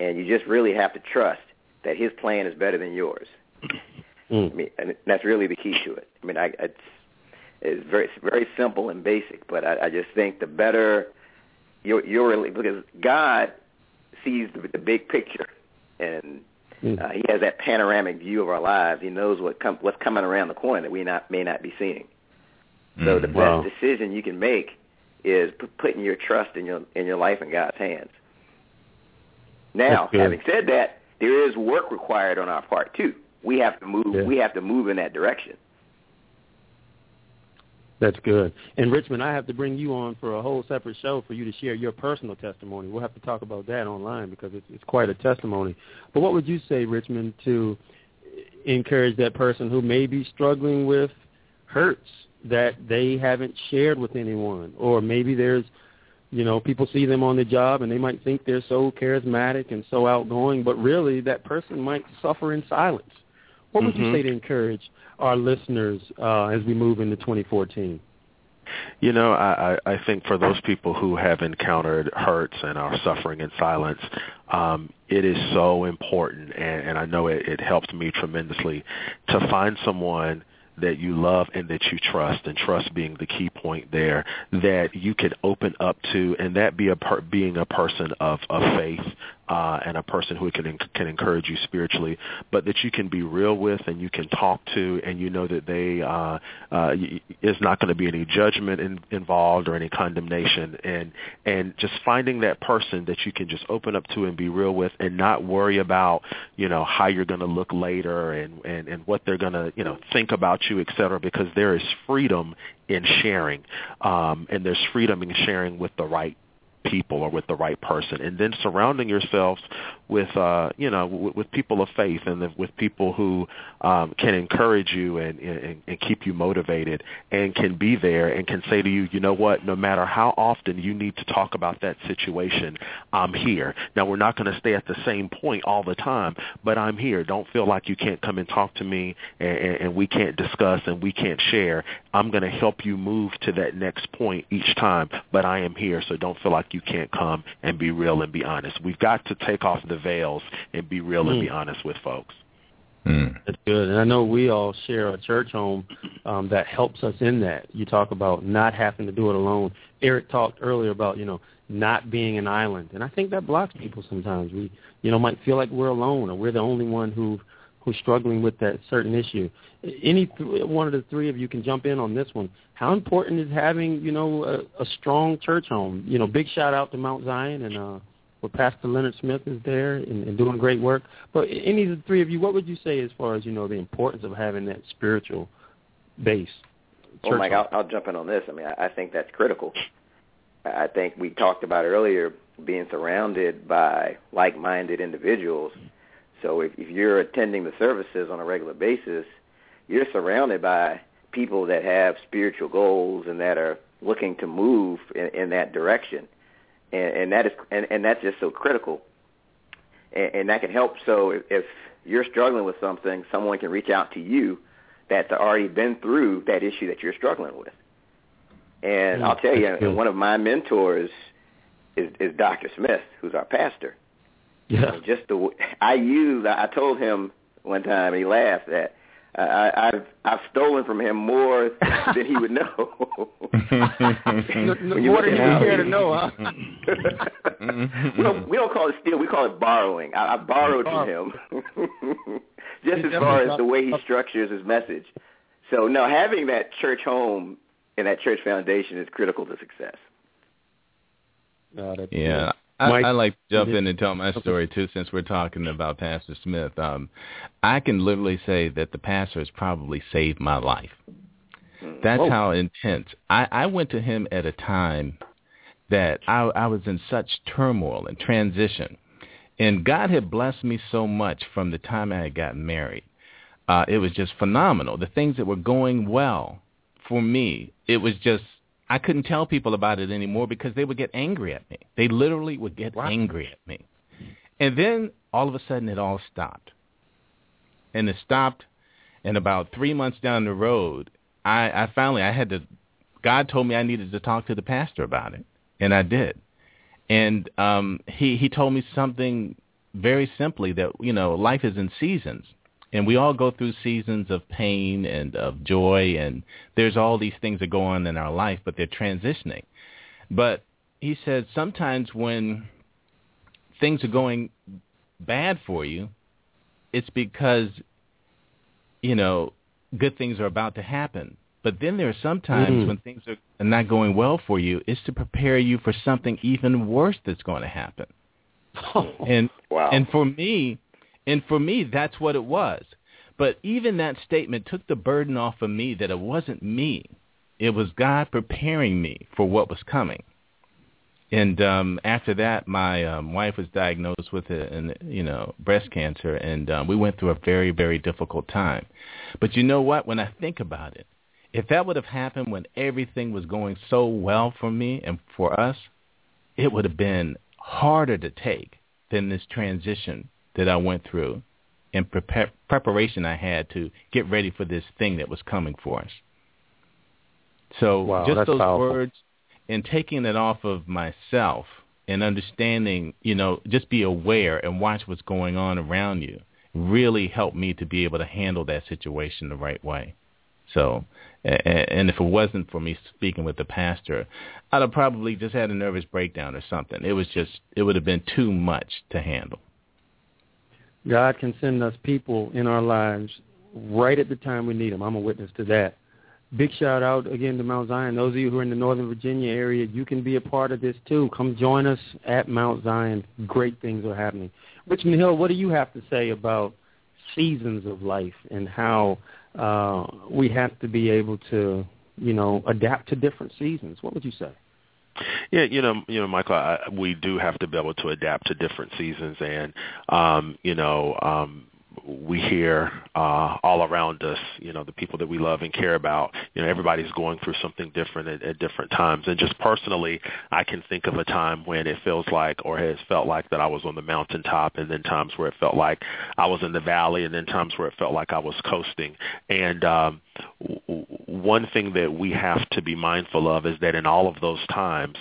And you just really have to trust that His plan is better than yours. Mm. I mean, and that's really the key to it. I mean, I, it's it's very it's very simple and basic, but I, I just think the better you're, you're because God sees the, the big picture, and mm. uh, He has that panoramic view of our lives. He knows what com- what's coming around the corner that we not may not be seeing. So mm, the wow. best decision you can make is p- putting your trust in your in your life in God's hands. Now, having said that, there is work required on our part too we have to move. Yeah. We have to move in that direction. That's good. And Richmond, I have to bring you on for a whole separate show for you to share your personal testimony. We'll have to talk about that online because it's, it's quite a testimony. But what would you say, Richmond, to encourage that person who may be struggling with hurts that they haven't shared with anyone, or maybe there's you know, people see them on the job and they might think they're so charismatic and so outgoing, but really that person might suffer in silence. What would mm-hmm. you say to encourage our listeners uh, as we move into 2014? You know, I, I think for those people who have encountered hurts and are suffering in silence, um, it is so important, and, and I know it, it helps me tremendously to find someone that you love and that you trust, and trust being the key point there, that you can open up to, and that be a per- being a person of, of faith uh, and a person who can can encourage you spiritually, but that you can be real with and you can talk to, and you know that they uh, uh, is not going to be any judgment in, involved or any condemnation, and and just finding that person that you can just open up to and be real with, and not worry about you know how you're going to look later and and and what they're going to you know think about you, et cetera, because there is freedom in sharing, um, and there's freedom in sharing with the right people or with the right person and then surrounding yourselves with uh you know with, with people of faith and the, with people who um can encourage you and, and and keep you motivated and can be there and can say to you you know what? No matter how often you need to talk about that situation I'm here. Now we're not going to stay at the same point all the time but I'm here. Don't feel like you can't come and talk to me and, and, and we can't discuss and we can't share. I'm going to help you move to that next point each time but I am here so don't feel like you can't come and be real and be honest. We've got to take off the veils and be real mm. and be hmm. honest with folks. Mm. That's good. And I know we all share a church home um, that helps us in that. You talk about not having to do it alone. Eric talked earlier about, you know, not being an island. And I think that blocks people sometimes. We, you know, might feel like we're alone or we're the only one who who's struggling with that certain issue. Any th- one of the three of you can jump in on this one. How important is having, you know, a, a strong church home? You know, big shout out to Mount Zion and uh, where Pastor Leonard Smith is there and, and doing great work. But any of the three of you, what would you say as far as you know the importance of having that spiritual base? Well, Mike, I'll, I'll jump in on this. I mean, I, I think that's critical. I think we talked about earlier being surrounded by like-minded individuals so if, if you're attending the services on a regular basis, you're surrounded by people that have spiritual goals and that are looking to move in, in that direction, and, and that is and, and that's just so critical, and, and that can help. So if, if you're struggling with something, someone can reach out to you that's already been through that issue that you're struggling with. And I'll tell you, one of my mentors is, is Dr. Smith, who's our pastor. Yeah. just the I use. I told him one time, and he laughed that I, I've I've stolen from him more than he would know. no, no, more than you care to know, huh? we don't we don't call it steal. We call it borrowing. I, I borrowed from him, just as far as the way he structures his message. So no, having that church home and that church foundation is critical to success. yeah, I, I like to jump in and tell my story too, since we're talking about Pastor Smith. Um, I can literally say that the pastor has probably saved my life. That's Whoa. how intense. I, I went to him at a time that I, I was in such turmoil and transition, and God had blessed me so much from the time I had gotten married. Uh, it was just phenomenal. The things that were going well for me, it was just I couldn't tell people about it anymore because they would get angry at me. They literally would get angry at me. And then all of a sudden it all stopped. And it stopped and about three months down the road, I, I finally I had to God told me I needed to talk to the pastor about it. And I did. And um he, he told me something very simply that, you know, life is in seasons and we all go through seasons of pain and of joy and there's all these things that go on in our life but they're transitioning but he said sometimes when things are going bad for you it's because you know good things are about to happen but then there are some times mm-hmm. when things are not going well for you it's to prepare you for something even worse that's going to happen and wow. and for me and for me, that's what it was. But even that statement took the burden off of me that it wasn't me. it was God preparing me for what was coming. And um, after that, my um, wife was diagnosed with a, an, you know breast cancer, and um, we went through a very very difficult time. But you know what? When I think about it, if that would have happened when everything was going so well for me and for us, it would have been harder to take than this transition that I went through and prepare, preparation I had to get ready for this thing that was coming for us. So wow, just those powerful. words and taking it off of myself and understanding, you know, just be aware and watch what's going on around you really helped me to be able to handle that situation the right way. So, and if it wasn't for me speaking with the pastor, I'd have probably just had a nervous breakdown or something. It was just, it would have been too much to handle. God can send us people in our lives right at the time we need them. I'm a witness to that. Big shout out again to Mount Zion. Those of you who are in the Northern Virginia area, you can be a part of this too. Come join us at Mount Zion. Great things are happening. Richmond Hill, what do you have to say about seasons of life and how uh, we have to be able to, you know, adapt to different seasons? What would you say? Yeah, you know, you know, Michael, I, we do have to be able to adapt to different seasons, and um, you know, um, we hear uh, all around us, you know, the people that we love and care about, you know, everybody's going through something different at, at different times. And just personally, I can think of a time when it feels like or has felt like that I was on the mountaintop and then times where it felt like I was in the valley and then times where it felt like I was coasting. And um, w- one thing that we have to be mindful of is that in all of those times,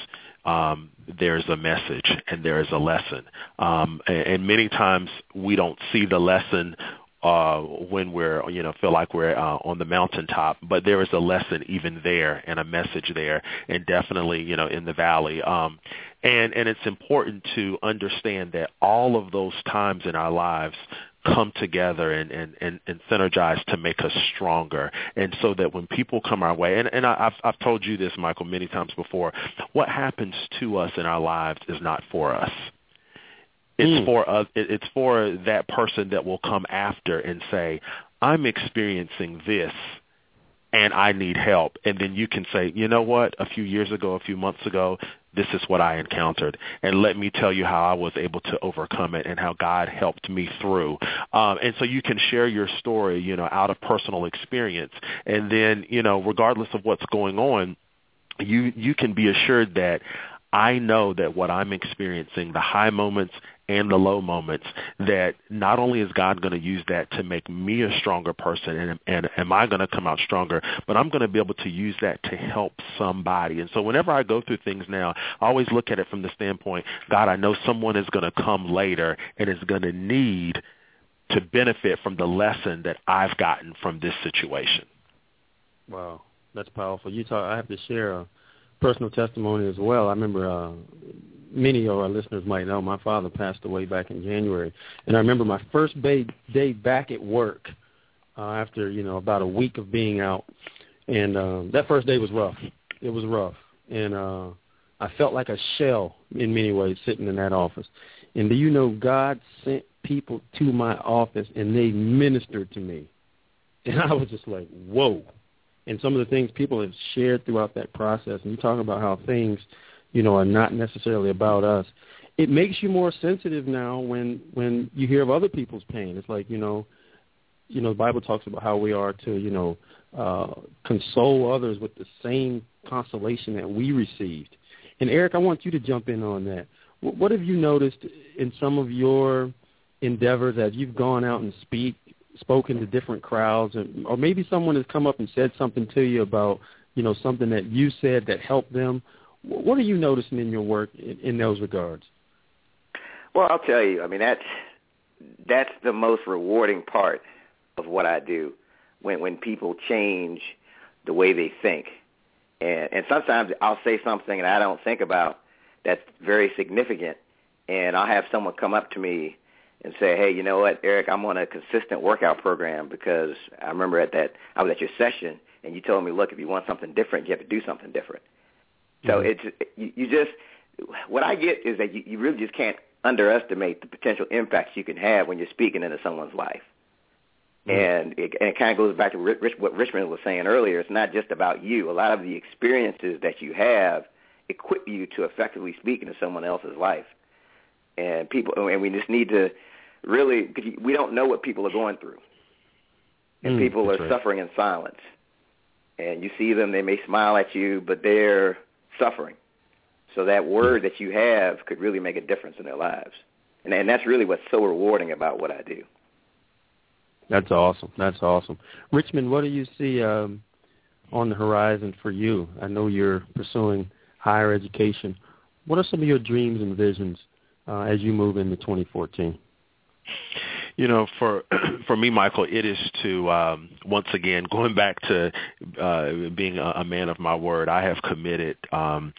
um, there's a message and there is a lesson. Um, and, and many times we don't see the lesson uh, when we're, you know, feel like we're uh, on the mountaintop, but there is a lesson even there and a message there, and definitely, you know, in the valley. Um, and and it's important to understand that all of those times in our lives come together and, and, and, and synergize to make us stronger. And so that when people come our way, and, and I, I've, I've told you this, Michael, many times before, what happens to us in our lives is not for us. It's mm. for us. It's for that person that will come after and say, "I'm experiencing this, and I need help." And then you can say, "You know what? A few years ago, a few months ago, this is what I encountered, and let me tell you how I was able to overcome it and how God helped me through. Um, and so you can share your story, you know, out of personal experience, and then, you know, regardless of what's going on, you you can be assured that I know that what I'm experiencing, the high moments and the low moments, that not only is God going to use that to make me a stronger person and, and am I going to come out stronger, but I'm going to be able to use that to help somebody. And so whenever I go through things now, I always look at it from the standpoint, God, I know someone is going to come later and is going to need to benefit from the lesson that I've gotten from this situation. Wow, that's powerful. You talk. I have to share a personal testimony as well. I remember uh, many of our listeners might know my father passed away back in January, and I remember my first day, back at work uh, after you know about a week of being out, and um, that first day was rough. It was rough, and uh, I felt like a shell in many ways sitting in that office. And do you know God sent people to my office and they ministered to me, and I was just like, whoa. And some of the things people have shared throughout that process, and you talk about how things, you know, are not necessarily about us. It makes you more sensitive now when when you hear of other people's pain. It's like you know, you know, the Bible talks about how we are to you know uh, console others with the same consolation that we received. And Eric, I want you to jump in on that. What have you noticed in some of your endeavors as you've gone out and speak spoken to different crowds, and, or maybe someone has come up and said something to you about, you know, something that you said that helped them. What are you noticing in your work in, in those regards? Well, I'll tell you. I mean, that's that's the most rewarding part of what I do when when people change the way they think. And and sometimes I'll say something that I don't think about that's very significant and I'll have someone come up to me and say, hey, you know what, Eric, I'm on a consistent workout program because I remember at that I was at your session and you told me, look, if you want something different, you have to do something different. So mm-hmm. it's you, you just what I get is that you, you really just can't underestimate the potential impacts you can have when you're speaking into someone's life. And it, and it kind of goes back to Rich, what Richmond was saying earlier. It's not just about you. A lot of the experiences that you have equip you to effectively speak into someone else's life. And people, and we just need to really, because we don't know what people are going through, and Mm, people are right. suffering in silence. And you see them, they may smile at you, but they're suffering. So that word that you have could really make a difference in their lives. And, and that's really what's so rewarding about what I do. That's awesome. That's awesome. Richmond, what do you see um, on the horizon for you? I know you're pursuing higher education. What are some of your dreams and visions uh, as you move into 2014? You know, for for me, Michael, it is to um, once again going back to uh, being a, a man of my word. I have committed um,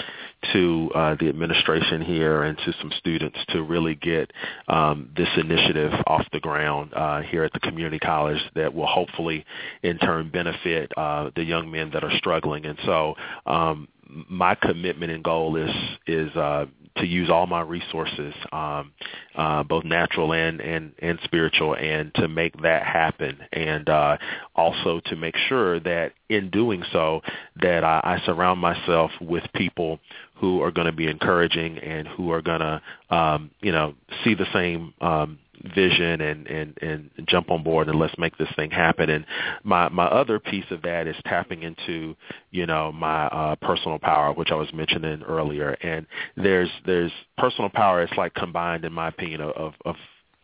to uh, the administration here and to some students to really get um, this initiative off the ground uh, here at the community college that will hopefully, in turn, benefit uh, the young men that are struggling. And so, um, my commitment and goal is is uh, to use all my resources, um, uh, both natural and, and, and spiritual, and to make that happen. And uh, also to make sure that in doing so, that I, I surround myself with people who are going to be encouraging and who are going to, um, you know, see the same um, vision and, and, and jump on board and let's make this thing happen. And my, my other piece of that is tapping into, you know, my uh, personal power, which I was mentioning earlier. And there's, there's personal power. It's like combined, in my opinion, of, of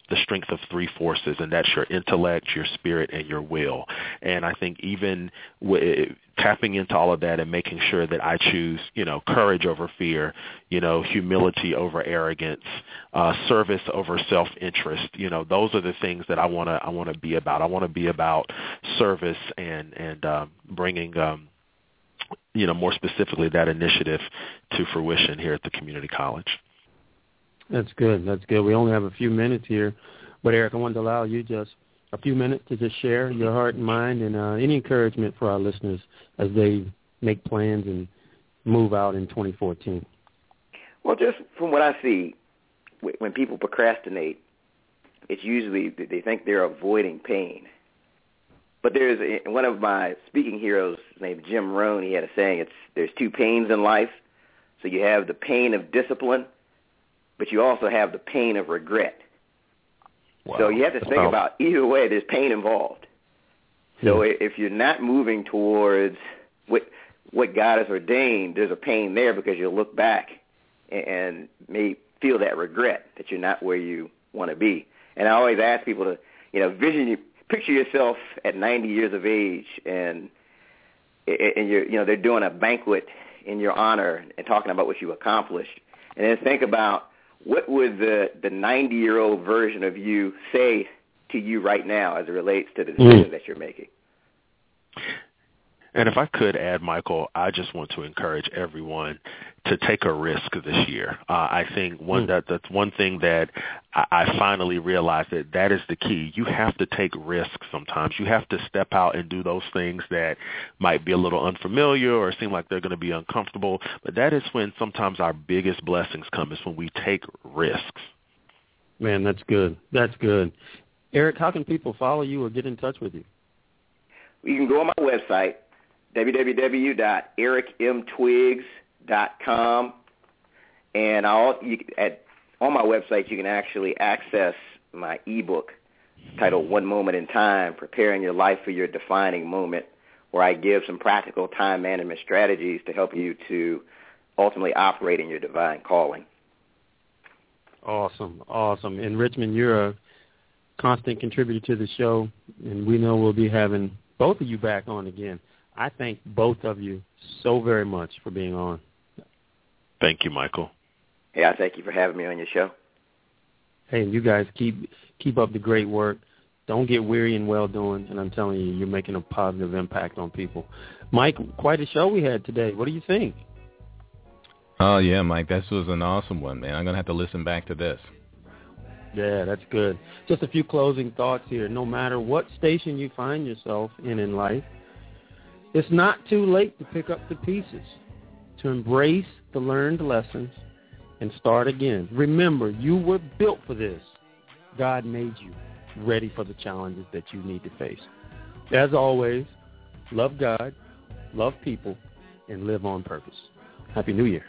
the strength of three forces, and that's your intellect, your spirit, and your will. And I think even w- tapping into all of that and making sure that I choose, you know, courage over fear, you know, humility over arrogance, uh, service over self-interest. You know, those are the things that I want to I want to be about. I want to be about service and and um, bringing. Um, you know, more specifically, that initiative to fruition here at the community college. That's good. That's good. We only have a few minutes here, but Eric, I wanted to allow you just a few minutes to just share your heart and mind and uh, any encouragement for our listeners as they make plans and move out in 2014. Well, just from what I see, when people procrastinate, it's usually they think they're avoiding pain. But there's a, one of my speaking heroes named Jim Rohn. He had a saying: "It's there's two pains in life. So you have the pain of discipline, but you also have the pain of regret. So you have to think Wow. about either way. There's pain involved. So i if you're not moving towards what what God has ordained, there's a pain there because you'll look back and, and may feel that regret that you're not where you want to be. And I always ask people to, you know, vision, picture yourself at 90 years of age, and and you're, you know, they're doing a banquet in your honor and talking about what you accomplished, and then think about what would the the 90 year old version of you say to you right now as it relates to the mm. decision that you're making. And if I could add, Michael, I just want to encourage everyone to take a risk this year. Uh, I think one that that's one thing that I, I finally realized that that is the key. You have to take risks sometimes. You have to step out and do those things that might be a little unfamiliar or seem like they're going to be uncomfortable. But that is when sometimes our biggest blessings come is when we take risks. Man, that's good. That's good. Eric, how can people follow you or get in touch with you? You can go on my website, www.ericmtwiggs.com, and I'll, you, at, on my website you can actually access my ebook titled One Moment in Time, Preparing Your Life for Your Defining Moment, where I give some practical time management strategies to help you to ultimately operate in your divine calling. Awesome, awesome. And Richmond, you're a constant contributor to the show, and we know we'll be having both of you back on again. I thank both of you so very much for being on. Thank you, Michael. Hey, I thank you for having me on your show. Hey, you guys keep keep up the great work. Don't get weary in well doing, and I'm telling you, you're making a positive impact on people. Mike, quite a show we had today. What do you think? Oh yeah, Mike, this was an awesome one, man. I'm gonna have to listen back to this. Yeah, that's good. Just a few closing thoughts here. No matter what station you find yourself in in life, it's not too late to pick up the pieces, to embrace the learned lessons, and start again. Remember, you were built for this. God made you. ready for the challenges that you need to face. As always, love God, love people, and live on purpose. Happy New Year.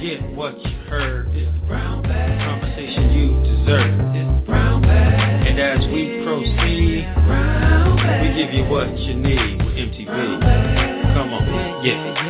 Forget what you heard. It's the brown bag. Conversation you deserve. It's the brown bag. And as we proceed, brown bag. we give you what you need with MTV. Come on. Yeah.